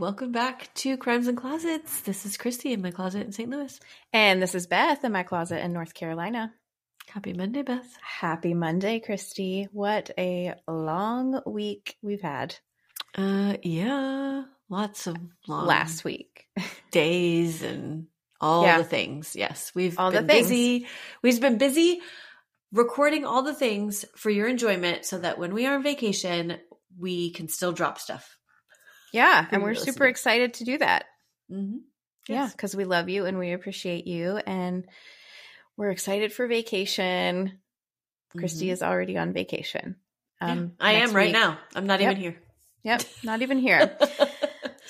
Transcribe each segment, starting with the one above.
Welcome back to Crimes and Closets. This is Christy in my closet in St. Louis. And this is Beth in my closet in North Carolina. Happy Monday, Beth. Happy Monday, Christy. What a long week we've had. Uh, yeah, lots of long Last week. days and all Yeah. the things. Yes, we've All been busy. We've been busy recording all the things for your enjoyment, so that when we are on vacation, we can still drop stuff. Yeah, and we're super excited to do that. Mm-hmm. Yeah, because we love you and we appreciate you. And we're excited for vacation. Christy is already on vacation. Um, I am right week. now. I'm not Yep. even here. Yep, not even here.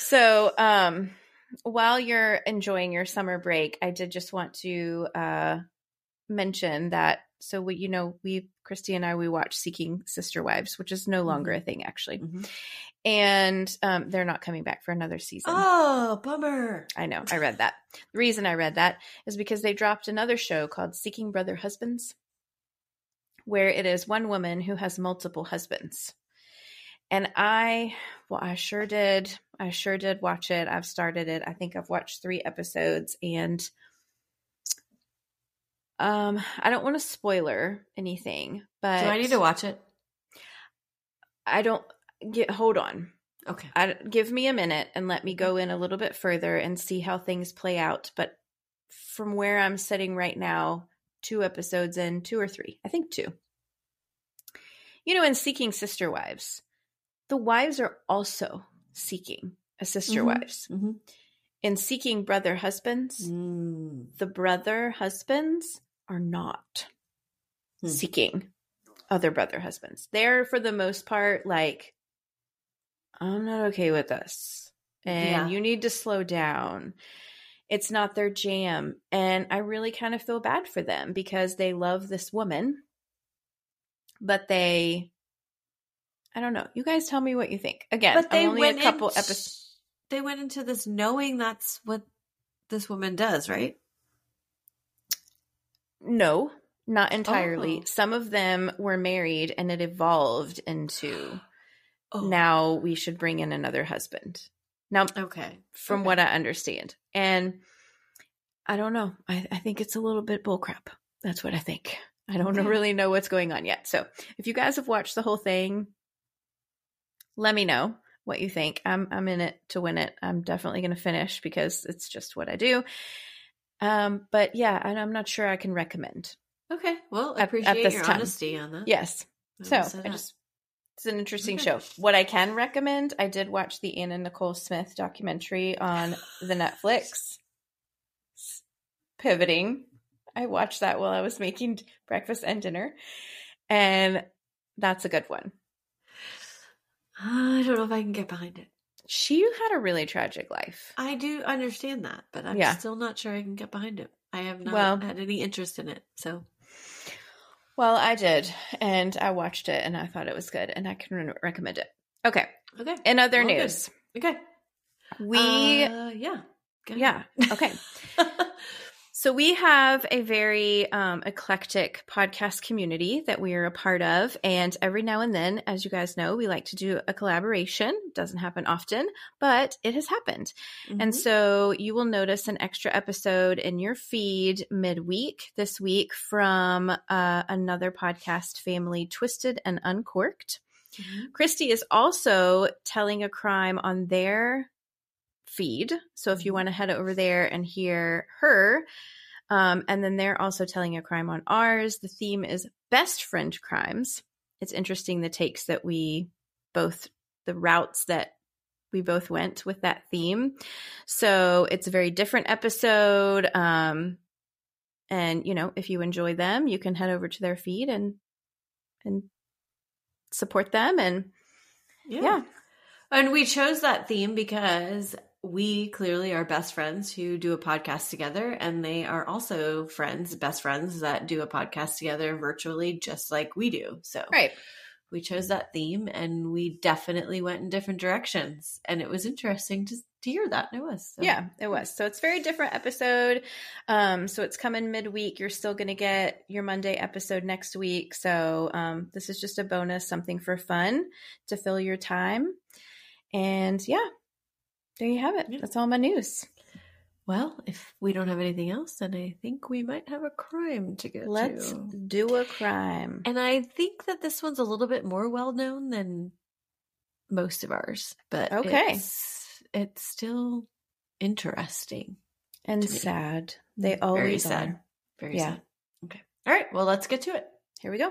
So, um, while you're enjoying your summer break, I did just want to uh, mention that. So, we, you know, we, Christy and I, we watch Seeking Sister Wives, which is no longer a thing, actually. Mhm. And um, they're not coming back for another season. Oh, bummer. I know. I read that. The reason I read that is because they dropped another show called Seeking Brother Husbands, where it is one woman who has multiple husbands. And I, well, I sure did. I sure did watch it. I've started it. I think I've watched three episodes and um I don't want to spoiler anything, but Do I need to watch it? I don't get hold on. Okay. I, give me a minute and let me go in a little bit further and see how things play out. But from where I'm sitting right now, two episodes in, two or three, I think two. You know, in Seeking Sister Wives, the wives are also seeking a sister Mhm. wives. Mm-hmm. In Seeking Brother Husbands, Mm. the brother husbands are not Hmm. seeking other brother husbands. They're for the most part like, I'm not okay with this. And Yeah. you need to slow down. It's not their jam. And I really kind of feel bad for them because they love this woman, but they I don't know. You guys tell me what you think. Again, But they I'm only went a couple in- episodes. They went into this knowing that's what this woman does, right? No, not entirely. Oh. Some of them were married and it evolved into Oh, now we should bring in another husband. Now, Okay. from Okay. what I understand, and I don't know. I, I think it's a little bit bullcrap. That's what I think. I don't really know what's going on yet. So, if you guys have watched the whole thing, let me know what you think. I'm I'm in it to win it. I'm definitely going to finish because it's just what I do. Um, but yeah, and I'm not sure I can recommend. Okay. Well, I At- at appreciate your time. honesty on that. Yes. So I just it's an interesting Okay. show. What I can recommend, I did watch the Anna Nicole Smith documentary on the Netflix. Pivoting. I watched that while I was making breakfast and dinner. And that's a good one. I don't know if I can get behind it. She had a really tragic life. I do understand that, but I'm Yeah. still not sure I can get behind it. I have not Well- had any interest in it. So Well, I did, and I watched it, and I thought it was good, and I can re- recommend it. Okay. okay. In other Well, good. news, Okay. we Uh, yeah. Yeah okay. So we have a very um, eclectic podcast community that we are a part of, and every now and then, as you guys know, we like to do a collaboration. Doesn't happen often, but it has happened. And Mhm. so you will notice an extra episode in your feed midweek this week from uh, another podcast family, Twisted and Uncorked. Mhm. Christy is also telling a crime on their feed. So if you Mhm. want to head over there and hear her, um, and then they're also telling a crime on ours. The theme is best friend crimes. It's interesting the takes that we both, the routes that we both went with that theme. So it's a very different episode. Um, and you know, if you enjoy them, you can head over to their feed and and support them and yeah. yeah. And we chose that theme because we clearly are best friends who do a podcast together, and they are also friends, best friends that do a podcast together virtually, just like we do. So, Right. we chose that theme, and we definitely went in different directions, and it was interesting to to hear that. It was, so. Yeah, it was. So it's a very different episode. Um, so it's coming midweek. You're still going to get your Monday episode next week. So um, this is just a bonus, something for fun to fill your time. And yeah, There you have it. Yeah. That's all my news. Well, if we don't have anything else, then I think we might have a crime to get Let's to. do a crime. And I think that this one's a little bit more well known than most of ours, but Okay. it's, it's still interesting. And sad. They Very always sad. are. Very sad. Yeah. sad. Okay. All right. Well, let's get to it. Here we go.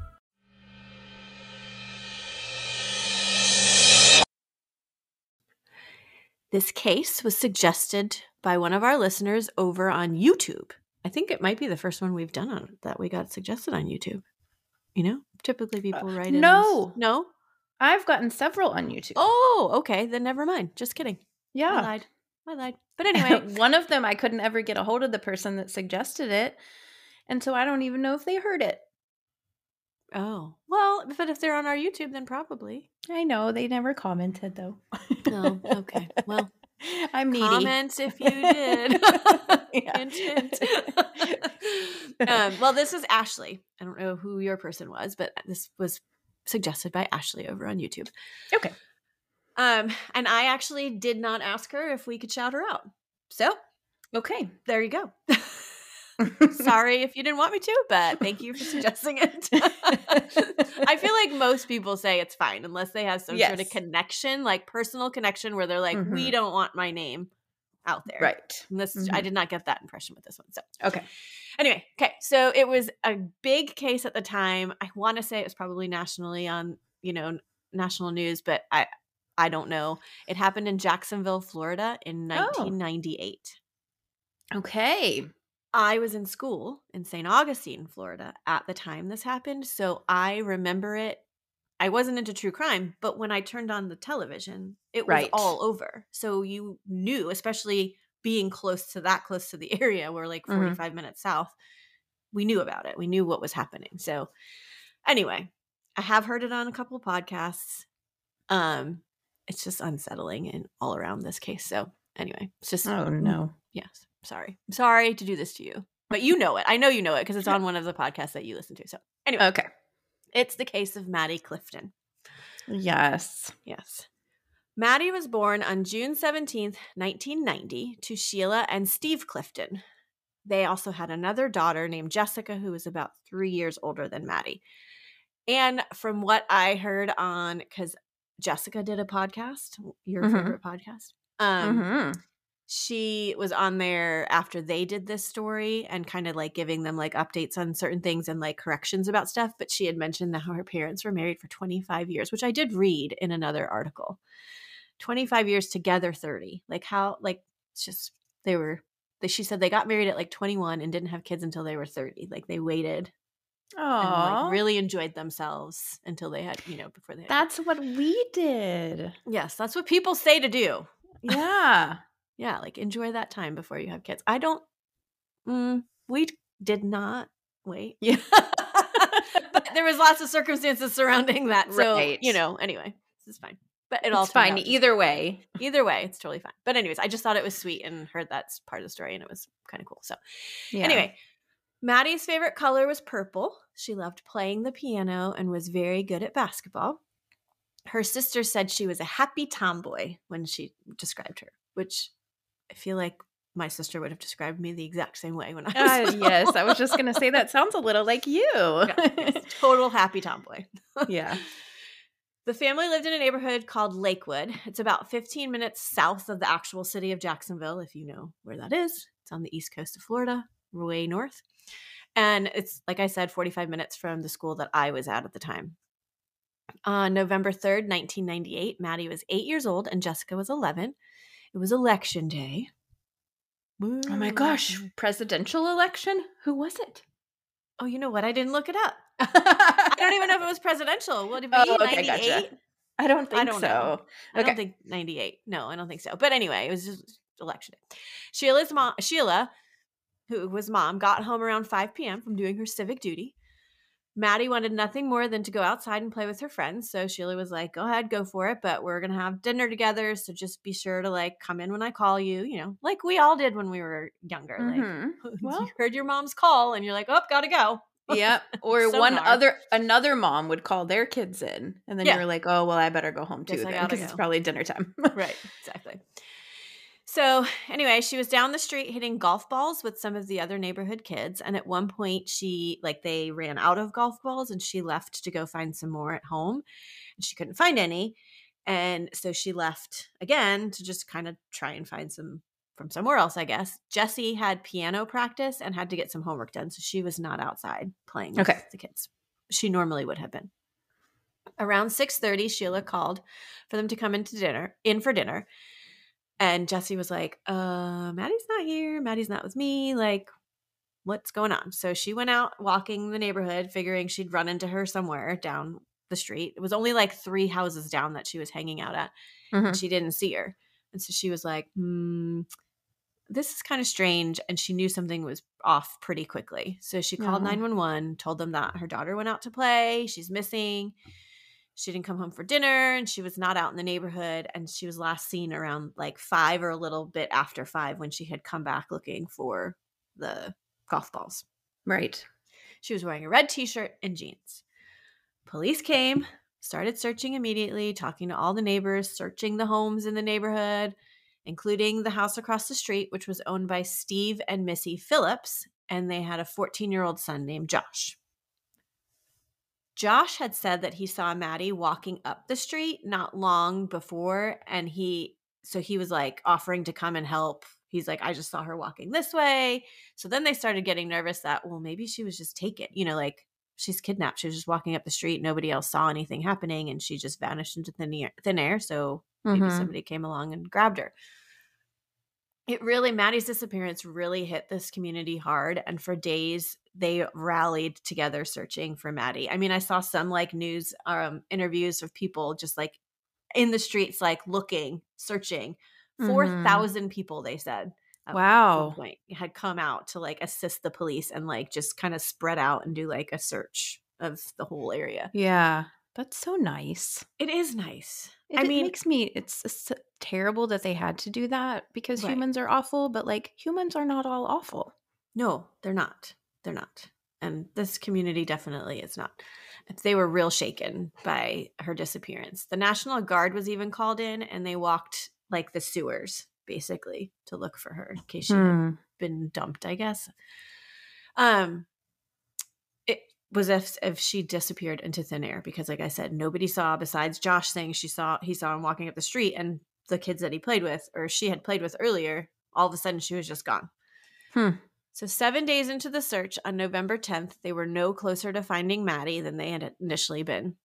This case was suggested by one of our listeners over on YouTube. I think it might be the first one we've done on that we got suggested on YouTube. You know, typically uh, people write in. no. no. I've gotten several on YouTube. Oh, okay. Then never mind. Just kidding. Yeah, I lied. I lied. But anyway, One of them, I couldn't ever get a hold of the person that suggested it. And so I don't even know if they heard it. Oh well. But if they're on our YouTube, then probably. I know. They never commented, though. Oh, okay. Well, I'm needy. comment if you did. Um, well, this is Ashley. I don't know who your person was, but this was suggested by Ashley over on YouTube. Okay. Um, and I actually did not ask her if we could shout her out. So Okay. there you go. Sorry if you didn't want me to, but thank you for suggesting it. I feel like most people say it's fine unless they have some sort of connection, like personal connection, where they're like, we Mhm. don't want my name out there. Right. And this I Mhm. did not get that impression with this one. So Okay. anyway, okay. So it was a big case at the time. I want to say it was probably nationally on, you know, national news, but I I don't know. It happened in Jacksonville, Florida in 1998. Okay. I was in school in St. Augustine, Florida at the time this happened, so I remember it. I wasn't into true crime, but when I turned on the television, it was Right. all over. So you knew, especially being close to that close to the area, we're like Mhm. 45 minutes south. We knew about it. We knew what was happening. So anyway, I have heard it on a couple of podcasts. Um it's just unsettling and all around this case. So anyway, it's just Oh, no. Yes. Sorry. I'm sorry to do this to you. But you know it. I know you know it because it's on one of the podcasts that you listen to. So anyway, Okay. it's the case of Maddie Clifton. Yes. Yes. Maddie was born on June 17th, 1990, to Sheila and Steve Clifton. They also had another daughter named Jessica, who was about three years older than Maddie. And from what I heard on, because Jessica did a podcast, your Mhm. favorite podcast, um, Mhm. She was on there after they did this story and kind of like giving them like updates on certain things and like corrections about stuff. But she had mentioned that her parents were married for 25 years, which I did read in another article. 25 years together, 30. Like how, like, it's just, they were, they, she said they got married at like 21 and didn't have kids until they were 30. Like they waited Oh, like really enjoyed themselves until they had, you know, before they had that's what we did. Yes, that's what people say to do. Yeah. Yeah, like enjoy that time before you have kids. I don't. Mm, we did not wait. Yeah. but there was lots of circumstances surrounding that. So Right. you know. Anyway, this is fine. But it all it's fine either way. Either way, it's totally fine. But anyways, I just thought it was sweet and heard that's part of the story, and it was kind of cool. So Yeah. anyway, Maddie's favorite color was purple. She loved playing the piano and was very good at basketball. Her sister said she was a happy tomboy when she described her, which I feel like my sister would have described me the exact same way when I was Uh, yes, I was just going to say that sounds a little like you. Yeah, total happy tomboy. yeah. The family lived in a neighborhood called Lakewood. It's about 15 minutes south of the actual city of Jacksonville, if you know where that is. It's on the east coast of Florida, way north. And it's, like I said, 45 minutes from the school that I was at at the time. On November 3rd, 1998, Maddie was eight years old and Jessica was 11. It was election day. Oh my gosh, presidential election? Who was it? Oh, you know what? I didn't look it up. I don't even know if it was presidential. Would it be Oh, okay, 98? gotcha. I don't think I don't so. know. I Okay. don't think 98. No, I don't think so. But anyway, it was just election day. Sheila's mom, Sheila, who was mom, got home around 5 p.m. from doing her civic duty. Maddie wanted nothing more than to go outside and play with her friends. So Sheila was like, go ahead, go for it. But we're going to have dinner together. So just be sure to like come in when I call you, you know, like we all did when we were younger. Mhm. Like, Well- you heard your mom's call and you're like, oh, gotta go. Yep. Or one Sonar. other another mom would call their kids in, and then Yeah. you're like, "Oh, well, I better go home too Guess I then gotta because it's probably dinner time." right exactly so anyway she was down the street hitting golf balls with some of the other neighborhood kids and at one point she like they ran out of golf balls and she left to go find some more at home and she couldn't find any and so she left again to just kind of try and find some from somewhere else i guess. Jesse had piano practice and had to get some homework done so she was not outside playing with the kids. She normally would have been. Around 6.30 sheila called for them to come in to dinner in for dinner and jesse was like uh maddie's not here maddie's not with me like what's going on? So she went out walking the neighborhood figuring she'd run into her somewhere down the street. It was only like three houses down that she was hanging out at Mhm. and she didn't see her. And so she was like hmm this is kind of strange and she knew something was off pretty quickly. So she called Aw. 911 told them that her daughter went out to play she's missing she didn't come home for dinner and she was not out in the neighborhood and she was last seen around like five or a little bit after five when she had come back looking for the golf balls. Right. she was wearing a red t-shirt and jeans. Police came started searching immediately talking to all the neighbors searching the homes in the neighborhood including the house across the street which was owned by steve and missy phillips and they had a 14 year old son named josh Josh had said that he saw Maddie walking up the street not long before, and he so he was like offering to come and help. He's like, I just saw her walking this way. So then they started getting nervous that, well, maybe she was just taken, you know, like she's kidnapped. She was just walking up the street. Nobody else saw anything happening, and she just vanished into thin air. Thin air so maybe Mhm. somebody came along and grabbed her. It really, Maddie's disappearance really hit this community hard. And for days, they rallied together searching for Maddie. I mean, I saw some like news um, interviews of people just like in the streets, like looking, searching. Mhm. 4,000 people, they said. Wow. point had come out to like assist the police and like just kind of spread out and do like a search of the whole area. Yeah. That's so nice. It is nice. It, I it mean, makes me it's, it's terrible that they had to do that because Right. humans are awful, but like humans are not all awful. No, they're not. They're not. And this community definitely is not. They were real shaken by her disappearance. The National Guard was even called in and they walked like the sewers basically to look for her in case she had Hmm. been dumped, I guess. Um it was if if she disappeared into thin air because like I said, nobody saw besides Josh saying she saw he saw him walking up the street and the kids that he played with or she had played with earlier, all of a sudden she was just gone. Hmm. So, seven days into the search on November 10th, they were no closer to finding Maddie than they had initially been.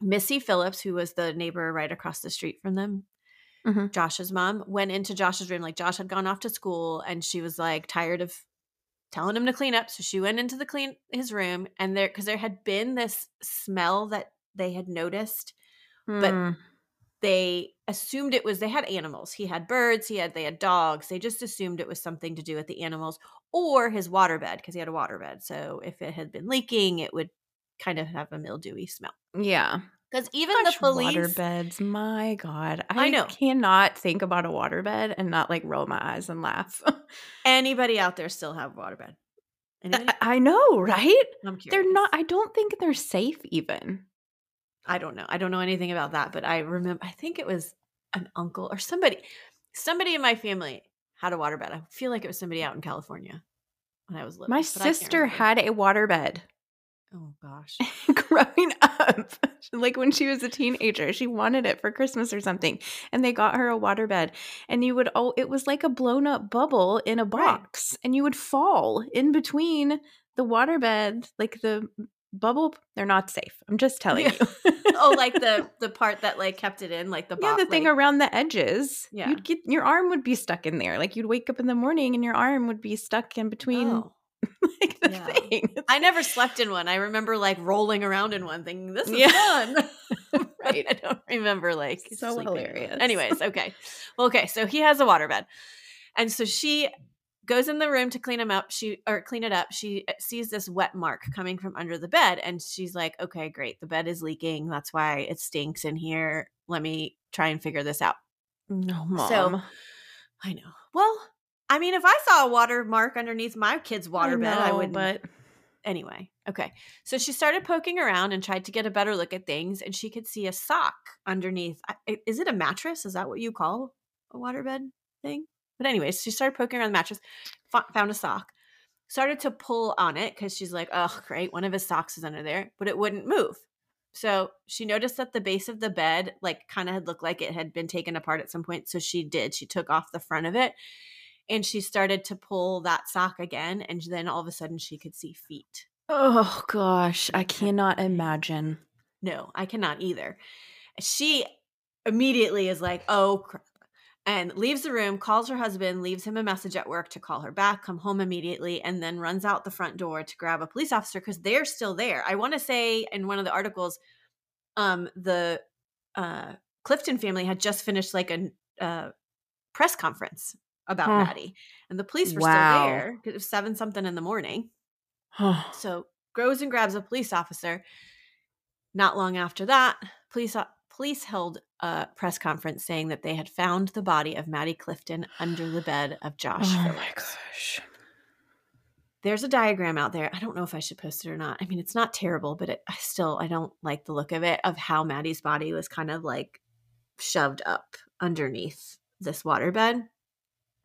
Missy Phillips, who was the neighbor right across the street from them, Mhm. Josh's mom, went into Josh's room. Like, Josh had gone off to school and she was like tired of telling him to clean up. So, she went into the clean his room and there, because there had been this smell that they had noticed But- Hmm. they assumed it was they had animals he had birds he had they had dogs they just assumed it was something to do with the animals or his waterbed because he had a waterbed so if it had been leaking it would kind of have a mildewy smell yeah. because even Gosh, the police waterbeds. My God. I I, know. cannot think about a waterbed and not like roll my eyes and laugh. anybody out there still have waterbed? I I know, right? i'm curious They're not, I don't think they're safe even. I don't know. I don't know anything about that but i remember i think it was an uncle or somebody somebody in my family had a waterbed. I feel like it was somebody out in california when i was little My but I can't sister had a waterbed. oh gosh. Growing up. Like when she was a teenager she wanted it for christmas or something and they got her a waterbed and you would oh it was like a blown up bubble in a Right. box and you would fall in between the waterbed like the bubble they're not safe i'm just telling Yeah. you oh, like the the part that like kept it in, like the yeah bo- the thing like- around the edges Yeah. you'd get your arm would be stuck in there like you'd wake up in the morning and your arm would be stuck in between Oh. like the Yeah. thing I never slept in one. I remember like rolling around in one, thinking this is Yeah. fun. Right. I don't remember like So hilarious. Anyways, okay. Well, okay, so he has a waterbed. And so she goes in the room to clean him up. She or clean it up. She uh, sees this wet mark coming from under the bed and she's like, "Okay, great. The bed is leaking. That's why it stinks in here. Let me try and figure this out." No, mom. So I know. Well, I mean, if I saw a water mark underneath my kid's water bed, I know, would But anyway. Okay. So she started poking around and tried to get a better look at things, and she could see a sock underneath. Is it a mattress? Is that what you call a waterbed thing? But anyways, she started poking around the mattress, found a sock, started to pull on it because she's like, "Oh, great, one of his socks is under there," but it wouldn't move. So she noticed that the base of the bed, like, kind of had looked like it had been taken apart at some point. So she did. She took off the front of it, and she started to pull that sock again, and then all of a sudden she could see feet. oh gosh, I cannot imagine. No, I cannot either. She immediately is like, oh, crap. And leaves the room, calls her husband, leaves him a message at work to call her back, come home immediately, and then runs out the front door to grab a police officer because they're still there. I want to say in one of the articles, um, the uh, Clifton family had just finished like a uh, press conference about Huh. Maddie, and the police were Wow. still there because it was seven something in the morning. Oh, So goes and grabs a police officer. Not long after that, police police held a press conference saying that they had found the body of Maddie Clifton under the bed of Josh oh Phillips. my gosh. There's a diagram out there. I don't know if I should post it or not. I mean, it's not terrible, but it, I still I don't like the look of it of how Maddie's body was kind of like shoved up underneath this waterbed.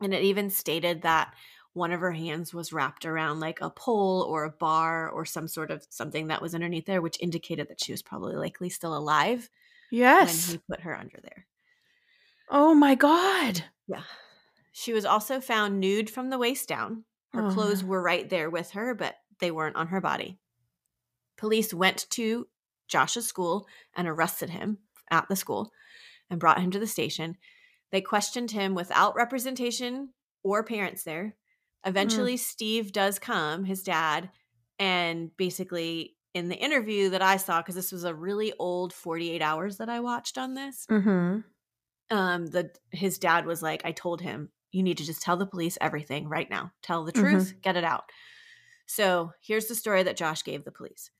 And it even stated that one of her hands was wrapped around like a pole or a bar or some sort of something that was underneath there, which indicated that she was probably likely still alive Yes. when he put her under there. Oh my god. Yeah. She was also found nude from the waist down. Her Oh. clothes were right there with her, but they weren't on her body. Police went to Josh's school and arrested him at the school and brought him to the station. They questioned him without representation or parents there. Hmm. Eventually, Steve does come, his dad, and basically in the interview that I saw, because this was a really old 48 hours that I watched on this, Mm-hmm. um the his dad was like i told him you need to just tell the police everything right now. Tell the Mhm. truth get it out. So here's the story that josh gave the police.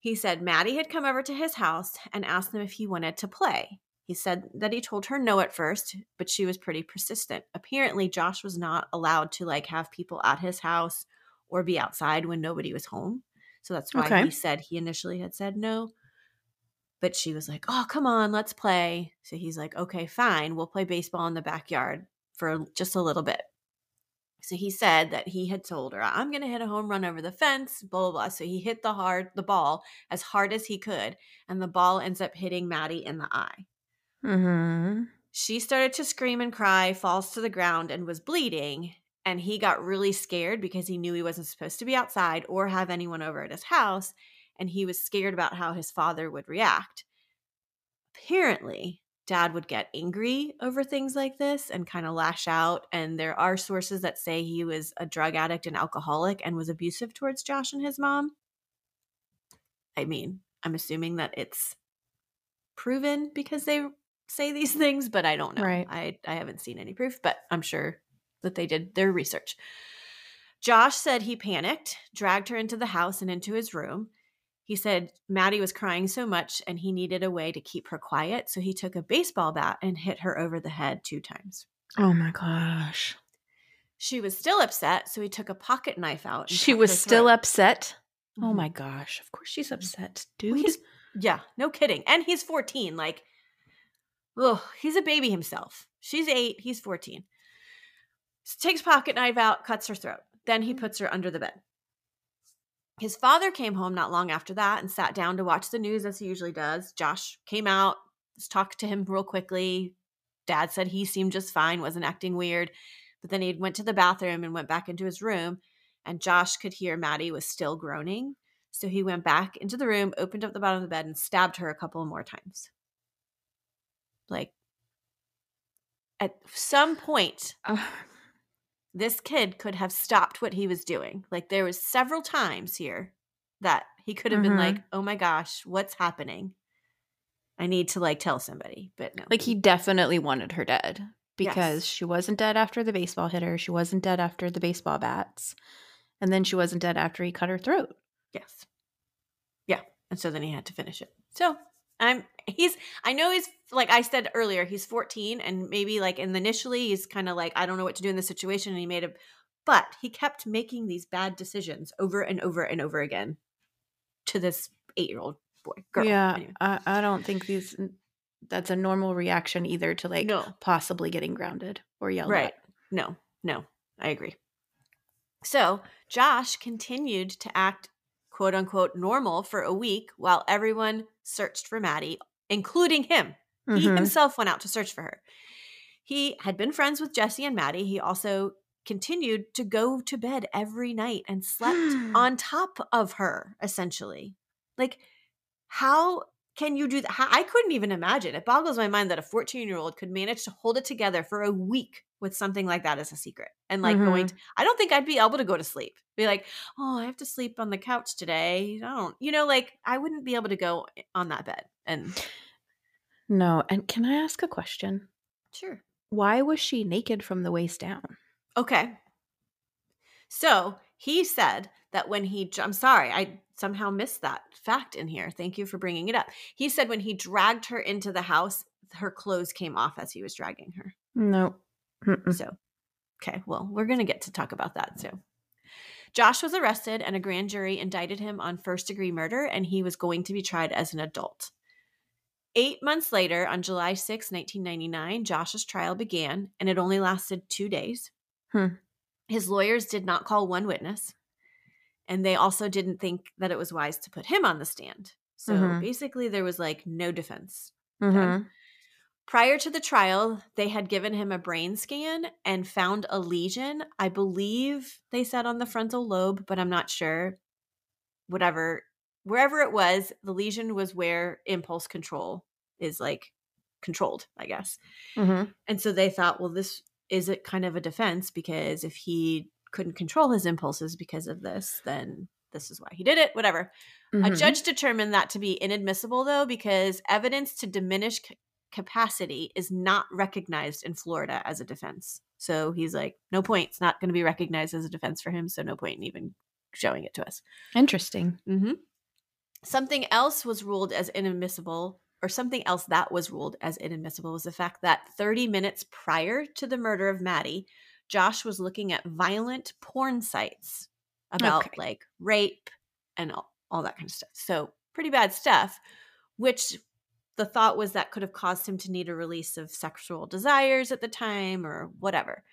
He said maddie had come over to his house and asked him if he wanted to play. He said that he told her no at first but she was pretty persistent. Apparently josh was not allowed to like have people at his house or be outside when nobody was home so that's why Okay. he said he initially had said no but she was like, "Oh, come on, let's play." So he's like, "Okay, fine. We'll play baseball in the backyard for just a little bit." So he said that he had told her, "I'm going to hit a home run over the fence." Blah blah blah. So he hit the hard the ball as hard as he could, and the ball ends up hitting Maddie in the eye. Mm-hmm. She started to scream and cry, falls to the ground, and was bleeding. And he got really scared because he knew he wasn't supposed to be outside or have anyone over at his house. And he was scared about how his father would react. Apparently, dad would get angry over things like this and kind of lash out. And there are sources that say he was a drug addict and alcoholic and was abusive towards Josh and his mom. I mean, I'm assuming that it's proven because they say these things, but I don't know. Right. I I haven't seen any proof, but I'm sure that they did their research. Josh said he panicked, dragged her into the house and into his room. He said Maddie was crying so much and he needed a way to keep her quiet, so he took a baseball bat and hit her over the head two times. Oh my gosh. She was still upset, so he took a pocket knife out. She was still upset. Oh Mhm. my gosh. Of course she's upset, Well, dude. he's- yeah, no kidding. And he's 14. Like, oh, he's a baby himself. She's eight, he's 14. Takes pocket knife out, cuts her throat. Then he mm-hmm. puts her under the bed. His father came home not long after that and sat down to watch the news as he usually does. Josh came out, talked to him real quickly. Dad said he seemed just fine, wasn't acting weird. But then he went to the bathroom and went back into his room, and Josh could hear Maddie was still groaning. So he went back into the room, opened up the bottom of the bed, and stabbed her a couple more times. Like, at some point, Ugh. This kid could have stopped what he was doing. Like, there was several times here that he could have been Mhm. like, oh my gosh, what's happening? I need to like tell somebody. But no. Like he definitely wanted her dead because Yes. she wasn't dead after the baseball hit her. She wasn't dead after the baseball bats. And then she wasn't dead after he cut her throat. Yes. Yeah. And so then he had to finish it. So I'm he's I know he's like I said earlier, he's 14 and maybe like in initially he's kind of like, I don't know what to do in this situation. And he made a but he kept making these bad decisions over and over and over again to this eight year old boy. Girl. yeah. Anyway. I, I don't think these that's a normal reaction either to like no. possibly getting grounded or yelled Right. at. No, no, I agree. So Josh continued to act quote unquote normal for a week while everyone searched for Maddie, including him. He Mhm. himself went out to search for her. He had been friends with Jesse and Maddie. He also continued to go to bed every night and slept on top of her, essentially. Like, how can you do that? I couldn't even imagine. It boggles my mind that a 14 year old could manage to hold it together for a week with something like that as a secret. And like going, mm-hmm. to, I don't think I'd be able to go to sleep. Be like, oh, I have to sleep on the couch today. I don't, you know, like I wouldn't be able to go eh, on that bed. And No. And can I ask a question? sure. Why was she naked from the waist down? Okay. So he said that when he, I'm sorry, I somehow missed that fact in here. Thank you for bringing it up. He said when he dragged her into the house, her clothes came off as he was dragging her. No. Mm-mm. So, okay, well, we're going to get to talk about that too. Josh was arrested and a grand jury indicted him on first degree murder, and he was going to be tried as an adult. Eight months later, on July 6, 1999, Josh's trial began, and it only lasted two days. Hmm. His lawyers did not call one witness, and they also didn't think that it was wise to put him on the stand. So Mhm. basically, there was like no defense. Mhm. Prior to the trial, they had given him a brain scan and found a lesion. I believe they said on the frontal lobe, but I'm not sure. Whatever, wherever it was, the lesion was where impulse control is like controlled, I guess. Mhm. And so they thought, well, this is it kind of a defense because if he couldn't control his impulses because of this, then this is why he did it, whatever. A Mhm. judge determined that to be inadmissible, though, because evidence to diminish c- capacity is not recognized in Florida as a defense. So he's like, no point. It's not going to be recognized as a defense for him. So no point in even showing it to us. Interesting. Mm-hmm. Something else was ruled as inadmissible, or something else that was ruled as inadmissible, was the fact that 30 minutes prior to the murder of Maddie, Josh was looking at violent porn sites about Okay. like rape and all, all that kind of stuff. So, pretty bad stuff, which the thought was that could have caused him to need a release of sexual desires at the time or whatever.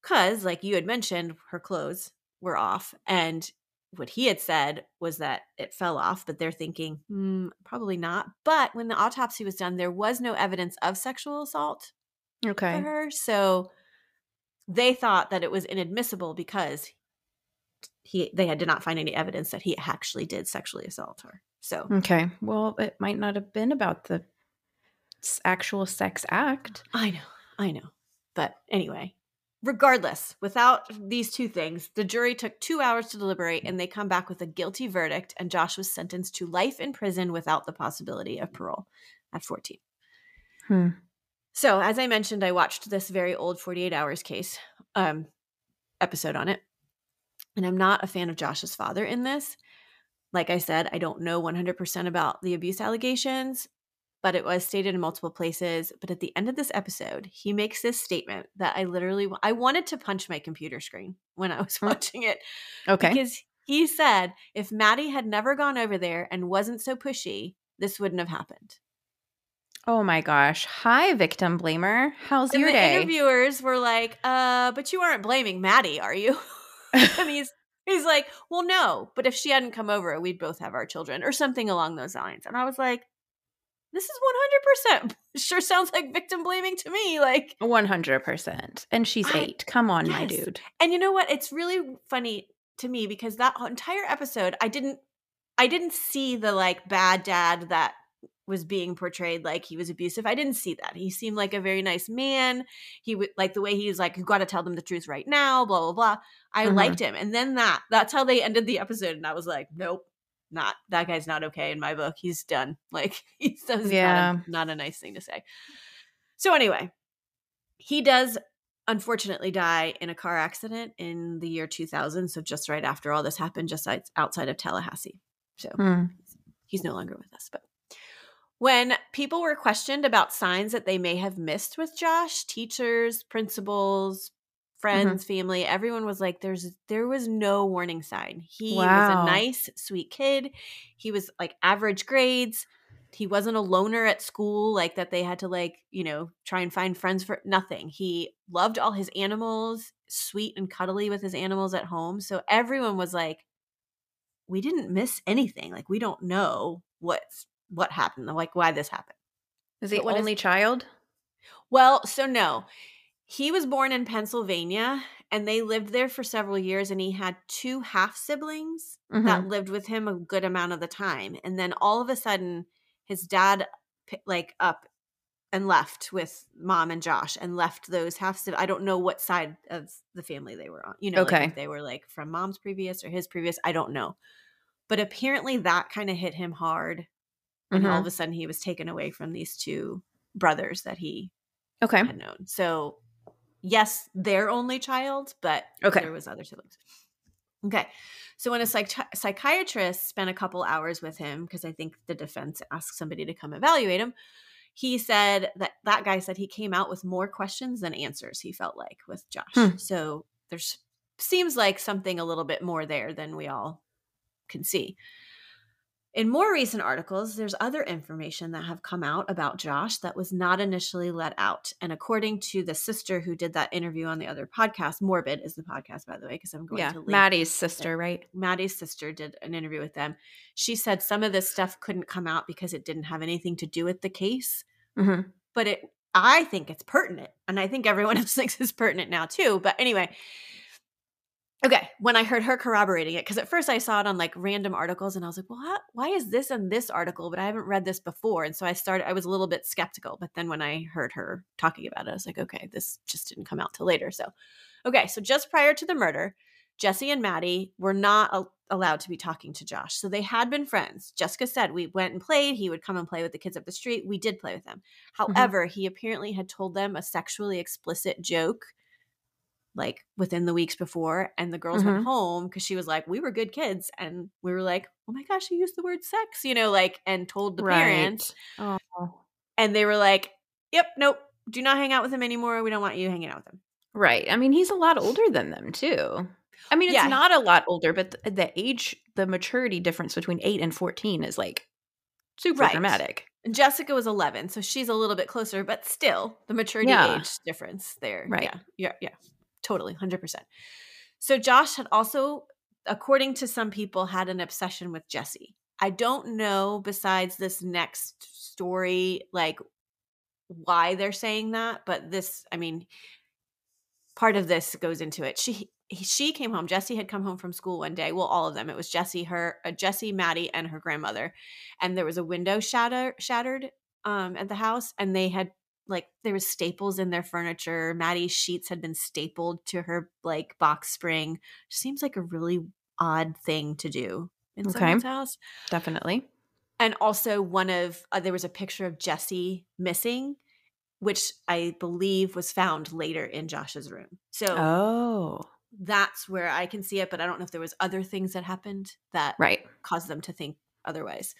Because, like you had mentioned, her clothes were off. And what he had said was that it fell off, but they're thinking, hmm, probably not. But when the autopsy was done, there was no evidence of sexual assault Okay. for her. So they thought that it was inadmissible because he they had did not find any evidence that he actually did sexually assault her. So Okay. Well, it might not have been about the actual sex act. I know, I know. But anyway, regardless, without these two things, the jury took two hours to deliberate and they come back with a guilty verdict, and Josh was sentenced to life in prison without the possibility of parole at 14. Hmm. So, as I mentioned, I watched this very old 48 Hours case um, episode on it. And I'm not a fan of Josh's father in this. Like I said, I don't know 100% about the abuse allegations, but it was stated in multiple places. But at the end of this episode, he makes this statement that I literally I wanted to punch my computer screen when I was watching it Okay. because he said if Maddie had never gone over there and wasn't so pushy, this wouldn't have happened. oh my gosh. Hi, victim blamer. How's And your the day? interviewers were like, "Uh, but you aren't blaming Maddie, are you?" and he's he's like, "Well, no, but if she hadn't come over, we'd both have our children, or something along those lines." And I was like, "This is one hundred percent sure sounds like victim blaming to me." Like, 100%. And she's I- eight. Come on, my dude. and you know what? It's really funny to me because that entire episode, I didn't, I didn't see the like bad dad that was being portrayed like he was abusive. I didn't see that. He seemed like a very nice man. He would like the way he was like, you got to tell them the truth right now, blah, blah, blah. I Mhm. liked him. And then that, that's how they ended the episode. And I was like, nope, not that guy's not okay in my book. He's done. Like he's does Yeah. not, a, not a nice thing to say. So anyway, he does unfortunately die in a car accident in the year 2000. So just right after all this happened, just outside of Tallahassee. So Hmm. he's no longer with us. But when people were questioned about signs that they may have missed with Josh, teachers, principals, mm-hmm. friends, family, everyone was like, "There's there was no warning sign. He was a nice, sweet kid. He was like average grades." He wasn't a loner at school, like that they had to like, you know, try and find friends for nothing. He loved all his animals, sweet and cuddly with his animals at home. So everyone was like, we didn't miss anything. Like we don't know what's what happened, like why this happened. Is he what is- only child? Well, so no. He was born in Pennsylvania and they lived there for several years and he had two half siblings Mm-hmm. that lived with him a good amount of the time. And then all of a sudden his dad like up and left with mom and Josh and left those half siblings. I don't know what side of the family they were on. You know, like Okay. if they were like from mom's previous or his previous, I don't know. But apparently that kind of hit him hard. And all Mhm. of a sudden he was taken away from these two brothers that he Okay. had known. So yes, their only child, but Okay. there was other siblings. Okay. So when a psych- psychiatrist spent a couple hours with him, because I think the defense asked somebody to come evaluate him, he said that that guy said he came out with more questions than answers. He felt like with Josh. Hmm. So there's seems like something a little bit more there than we all can see. In more recent articles, there's other information that have come out about Josh that was not initially let out. And according to the sister who did that interview on the other podcast, Morbid is the podcast, by the way, because I'm going Yeah. to link Maddie's sister, right? Maddie's sister did an interview with them. She said some of this stuff couldn't come out because it didn't have anything to do with the case, Mm-hmm. but it I think it's pertinent. And I think everyone else thinks it's pertinent now too. But anyway, okay, when I heard her corroborating it, because at first I saw it on like random articles and I was like, well, how, why is this in this article? But I haven't read this before. And so I started, I was a little bit skeptical. But then when I heard her talking about it, I was like, okay, this just didn't come out till later. So, okay, so just prior to the murder, Jesse and Maddie were not al- allowed to be talking to Josh. So they had been friends. Jessica said we went and played. He would come and play with the kids up the street. We did play with them. Mm-hmm. However, he apparently had told them a sexually explicit joke like within the weeks before. And the girls went Mhm. home because she was like, we were good kids. And we were like, oh my gosh, you used the word sex, you know, like, and told the parents. Oh. And they were like, yep, nope, do not hang out with him anymore. We don't want you hanging out with him. Right. I mean, he's a lot older than them, too. I mean, it's Yeah. not a lot older, but the, the age, the maturity difference between 8 and 14 is like super Right. dramatic. Jessica was 11, so she's a little bit closer, but still the maturity Yeah. age difference there. Right. Yeah. Yeah. Yeah. Totally. 100%. So Josh had also, according to some people, had an obsession with Jesse. I don't know, besides this next story, like why they're saying that, but this, I mean, part of this goes into it. She, she came home. Jesse had come home from school one day. Well, all of them. It was Jesse, her, uh, Jesse, Maddie, and her grandmother. And there was a window shatter, shattered um, at the house, and they had like there was staples in their furniture. Maddie's sheets had been stapled to her like box spring. Seems like a really odd thing to do in Okay. someone's house. Definitely. And also, one of uh, there was a picture of Jesse missing, which I believe was found later in Josh's room. So Oh. that's where I can see it, but I don't know if there was other things that happened that Right. caused them to think otherwise.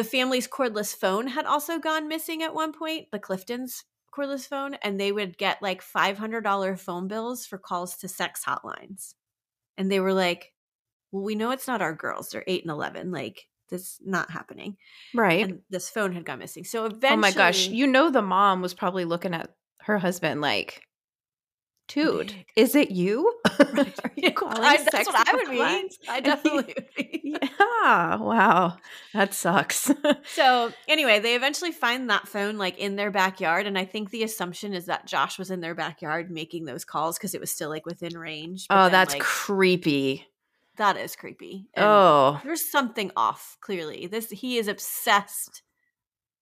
The family's cordless phone had also gone missing at one point, the Clifton's cordless phone, and they would get like $500 phone bills for calls to sex hotlines. And they were like, well, we know it's not our girls. They're 8 and 11. Like, this not happening. Right. And this phone had gone missing. So eventually. oh my gosh. You know, the mom was probably looking at her husband like, dude, is it you? Right. Are you calling I, that's what I would be. I definitely would be. Yeah. Wow. That sucks. So anyway, they eventually find that phone like in their backyard, and I think the assumption is that Josh was in their backyard making those calls because it was still like within range. Oh, then, that's like, creepy. that is creepy. And Oh. there's something off. Clearly, this he is obsessed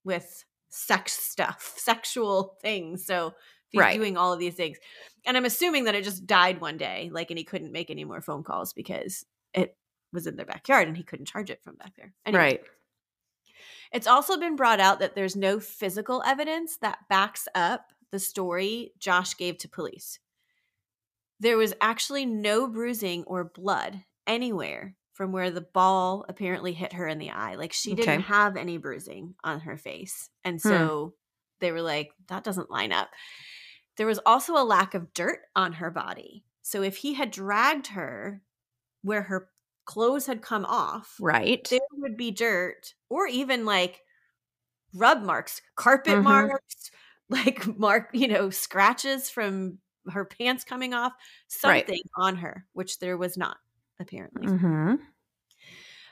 with sex stuff, sexual things. So he's Right. doing all of these things, and I'm assuming that it just died one day, like, and he couldn't make any more phone calls because it was in their backyard and he couldn't charge it from back there. Anyway, Right. It's also been brought out that there's no physical evidence that backs up the story Josh gave to police. There was actually no bruising or blood anywhere from where the ball apparently hit her in the eye. Like she didn't have any bruising on her face. And Hmm. so they were like, that doesn't line up. There was also a lack of dirt on her body. So if he had dragged her where her clothes had come off, Right. there would be dirt or even like rub marks, carpet Mhm. marks, like mark, you know, scratches from her pants coming off, Right. something on her, which there was not apparently. hmm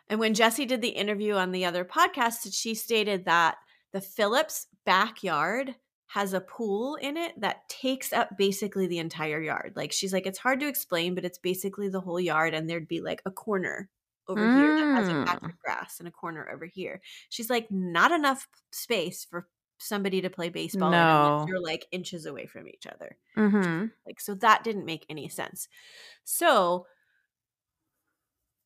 And when Jesse did the interview on the other podcast, she stated that the Phillips backyard has a pool in it that takes up basically the entire yard. Like she's like, it's hard to explain, but it's basically the whole yard, and there'd be like a corner over here that has a patch Mm. of grass and a corner over here. She's like, not enough space for somebody to play baseball No. you're like inches away from each other. Mm-hmm. Like, so that didn't make any sense. So,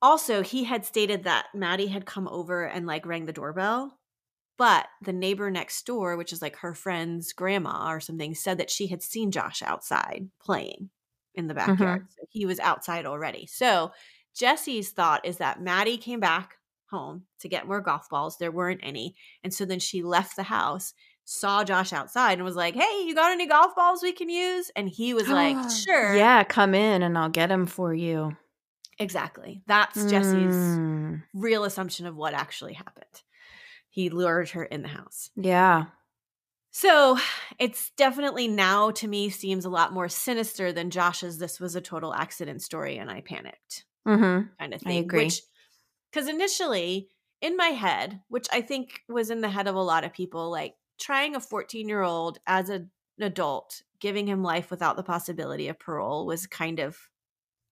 also, he had stated that Maddie had come over and like rang the doorbell, but the neighbor next door, which is like her friend's grandma or something, said that she had seen Josh outside playing in the backyard. So he was outside already. So, Jesse's thought is that Maddie came back home to get more golf balls. There weren't any. And so then she left the house, saw Josh outside, and was like, Hey, you got any golf balls we can use? And he was like, Sure. Yeah, come in and I'll get them for you. Exactly. That's Jesse's Mm. real assumption of what actually happened. He lured her in the house. Yeah. So it's definitely now to me seems a lot more sinister than Josh's this was a total accident story and I panicked hmm kind of I thing. agree. Because initially in my head, which I think was in the head of a lot of people, like trying a 14 year old as a, an adult, giving him life without the possibility of parole was kind of,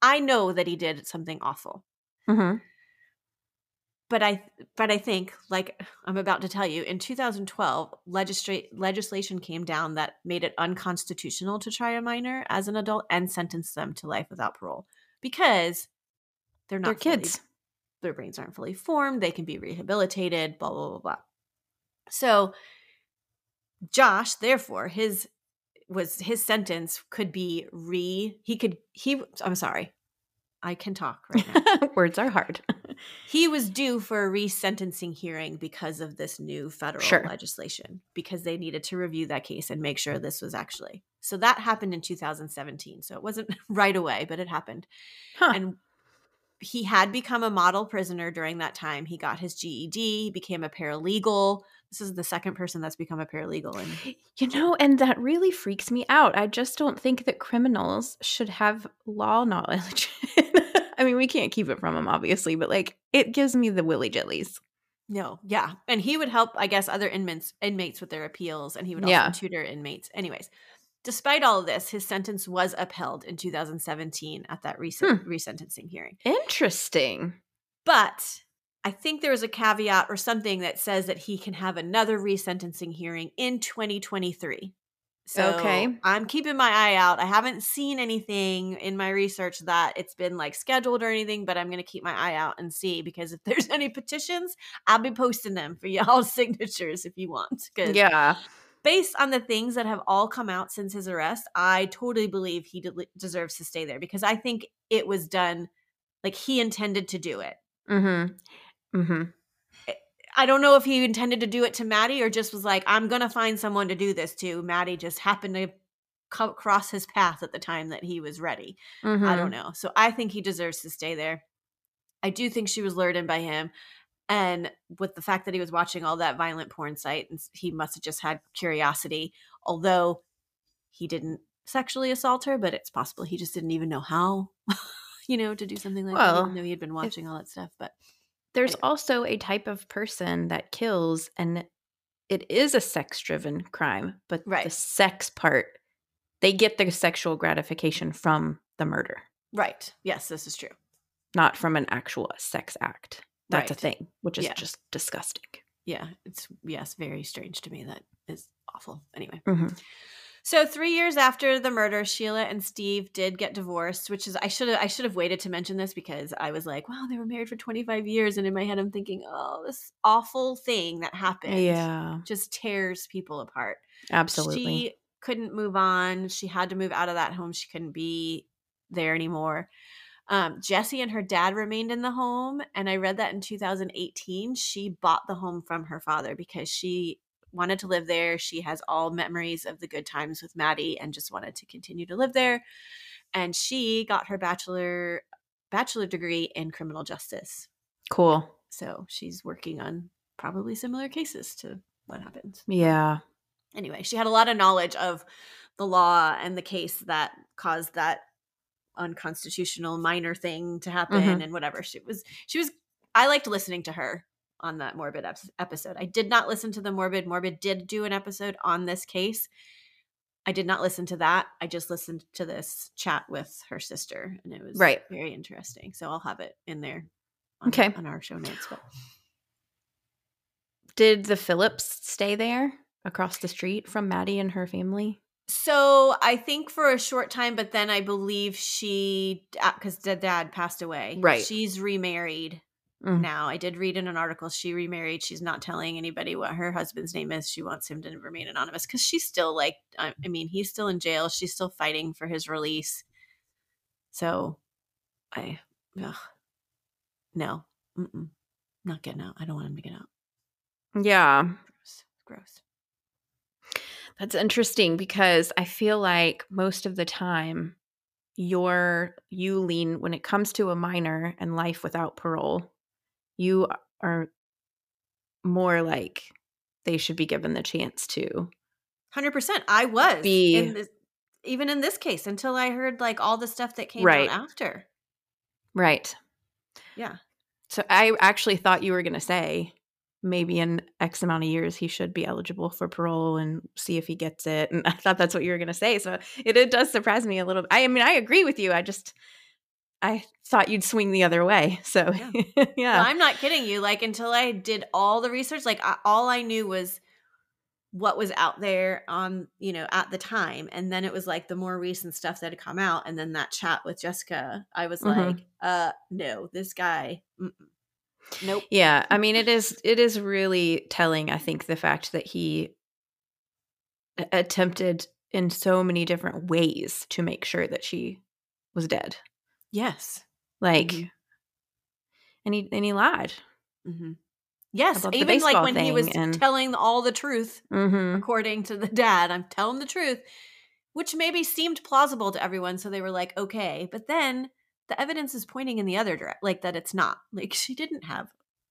I know that he did something awful. hmm but I but I think like I'm about to tell you in 2012 legislate legislation came down that made it unconstitutional to try a minor as an adult and sentence them to life without parole because they're They're not fully- kids. their brains aren't fully formed they can be rehabilitated blah blah blah blah so Josh therefore his was his sentence could be re he could he I'm sorry I can talk right now Words are hard. he was due for a resentencing hearing because of this new federal Sure. legislation because they needed to review that case and make sure this was actually so that happened in 2017 so it wasn't right away but it happened Huh. and he had become a model prisoner during that time he got his ged he became a paralegal this is the second person that's become a paralegal and You know, and that really freaks me out. I just don't think that criminals should have law knowledge. I mean, we can't keep it from them, obviously, but like it gives me the willy jillies. No, yeah. And he would help, I guess, other inmates inmates with their appeals and he would also Yeah. tutor inmates. Anyways, despite all of this, his sentence was upheld in 2017 at that recent Hmm. resentencing hearing. Interesting. But I think there was a caveat or something that says that he can have another resentencing hearing in 2023. So Okay. I'm keeping my eye out. I haven't seen anything in my research that it's been like scheduled or anything, but I'm going to keep my eye out and see because if there's any petitions, I'll be posting them for y'all's signatures if you want. 'Cause Yeah. Based on the things that have all come out since his arrest, I totally believe he de- deserves to stay there because I think it was done like he intended to do it. Mm-hmm. Mm-hmm. I don't know if he intended to do it to Maddie or just was like, I'm going to find someone to do this to. Maddie just happened to co- cross his path at the time that he was ready. Mm-hmm. I don't know. So I think he deserves to stay there. I do think she was lured in by him. And with the fact that he was watching all that violent porn site, and he must have just had curiosity, although he didn't sexually assault her, but it's possible he just didn't even know how, you know, to do something like that, Well, even though he had been watching all that stuff. But There's Anyway. also a type of person that kills, and it is a sex driven crime, but the sex part, they get their sexual gratification from the murder, right. Yes, this is true. not from an actual sex act. That's a thing, which is Yeah. just disgusting. yeah it's yes very strange to me that is awful anyway Mhm. So three years after the murder, Sheila and Steve did get divorced, which is I should have I should have waited to mention this because I was like, wow, they were married for 25 years, and in my head I'm thinking, oh, this awful thing that happened, Yeah, just tears people apart. absolutely. She couldn't move on. She had to move out of that home. She couldn't be there anymore. Um, Jesse and her dad remained in the home, and I read that in 2018 she bought the home from her father because she wanted to live there. She has all memories of the good times with Maddie and just wanted to continue to live there. And she got her bachelor bachelor degree in criminal justice. cool. So she's working on probably similar cases to what happened Yeah. anyway, she had a lot of knowledge of the law and the case that caused that unconstitutional minor thing to happen Mhm. and whatever. She was she was I liked listening to her on that morbid ep- episode. I did not listen to the morbid. Morbid did do an episode on this case. I did not listen to that. I just listened to this chat with her sister and it was Right. very interesting. So I'll have it in there on, Okay. on our show notes. But Did the Phillips stay there across the street from Maddie and her family? So I think for a short time, but then I believe she, because the dad passed away. Right. She's remarried Mm. now. I did read in an article she remarried. She's not telling anybody what her husband's name is. She wants him to remain anonymous because she's still like, I, I mean, he's still in jail. She's still fighting for his release. So I, ugh, no, mm-mm, not getting out. I don't want him to get out. Yeah. Gross. Gross. That's interesting because I feel like most of the time your you lean when it comes to a minor and life without parole, you are more like they should be given the chance to. Hundred percent. I was Be- in this, even in this case until I heard like all the stuff that came Right. out after. Right. Yeah. So I actually thought you were going to say maybe in X amount of years he should be eligible for parole and see if he gets it. And I thought that's what you were going to say. So it, it does surprise me a little. Bit. I mean, I agree with you. I just I thought you'd swing the other way. So yeah, Well, I'm not kidding you. Like until I did all the research, like I, all I knew was what was out there on you know at the time, and then it was like the more recent stuff that had come out, and then that chat with Jessica. I was Mhm. like, uh, no, this guy, mm-mm. Nope. yeah. I mean, it is it is really telling. I think the fact that he attempted in so many different ways to make sure that she was dead. Yes. Like, Mhm. and he and he lied. hmm Yes, even like when he was and- telling all the truth Mm-hmm. according to the dad. I'm telling the truth, which maybe seemed plausible to everyone. So they were like, okay. But then the evidence is pointing in the other direction, like that it's not. Like she didn't have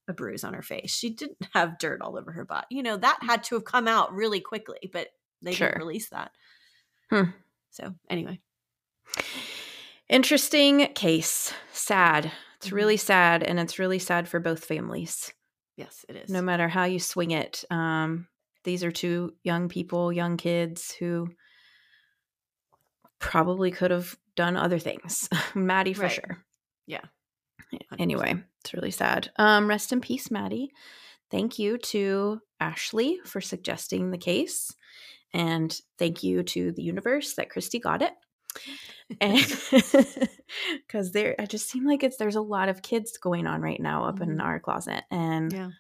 a bruise on her face. She didn't have dirt all over her butt. You know, that had to have come out really quickly, but they Sure. didn't release that. Hmm. So anyway. Interesting case. Sad. It's Mhm. really sad, and it's really sad for both families. Yes, it is. No matter how you swing it, um, these are two young people, young kids who probably could have done other things. Maddie for Right. sure. Yeah. Yeah, 100%. Anyway, it's really sad. Um, rest in peace, Maddie. Thank you to Ashley for suggesting the case. And thank you to the universe that Christy got it. And because there I just seem like it's there's a lot of kids going on right now up in Mhm. our closet. And Yeah.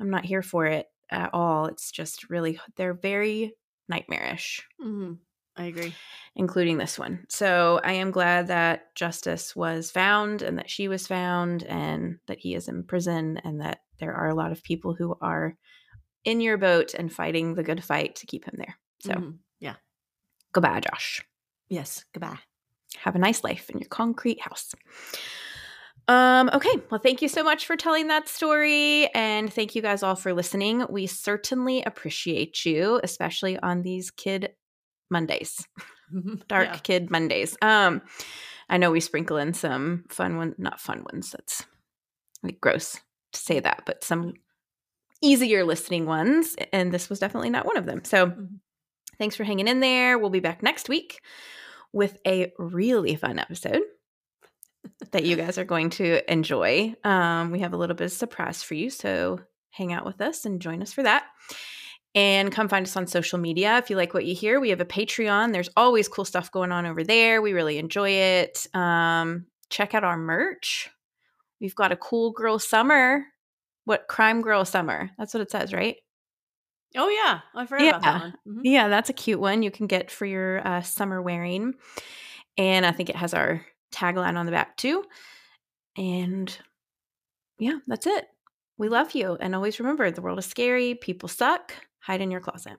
I'm not here for it at all. It's just really they're very nightmarish Mhm. I agree. including this one. So I am glad that justice was found and that she was found and that he is in prison and that there are a lot of people who are in your boat and fighting the good fight to keep him there. So Mhm. goodbye, Josh. Yes. Goodbye. Have a nice life in your concrete house. Um, okay. Well, thank you so much for telling that story. And thank you guys all for listening. We certainly appreciate you, especially on these kid Mondays. dark Yeah. kid Mondays. Um, I know we sprinkle in some fun one, not fun ones. That's like gross to say that, but some easier listening ones, and this was definitely not one of them. So, Mhm. thanks for hanging in there. We'll be back next week with a really fun episode that you guys are going to enjoy. Um, we have a little bit of surprise for you, so hang out with us and join us for that. And come find us on social media if you like what you hear. We have a Patreon. There's always cool stuff going on over there. We really enjoy it. Um, check out our merch. We've got a cool girl summer. What crime girl summer? That's what it says, right? Oh yeah, I forgot about that Yeah. one. Mhm. Yeah, that's a cute one you can get for your uh, summer wearing. And I think it has our tagline on the back too. And yeah, that's it. We love you. And always remember the world is scary. People suck. Hide in your closet.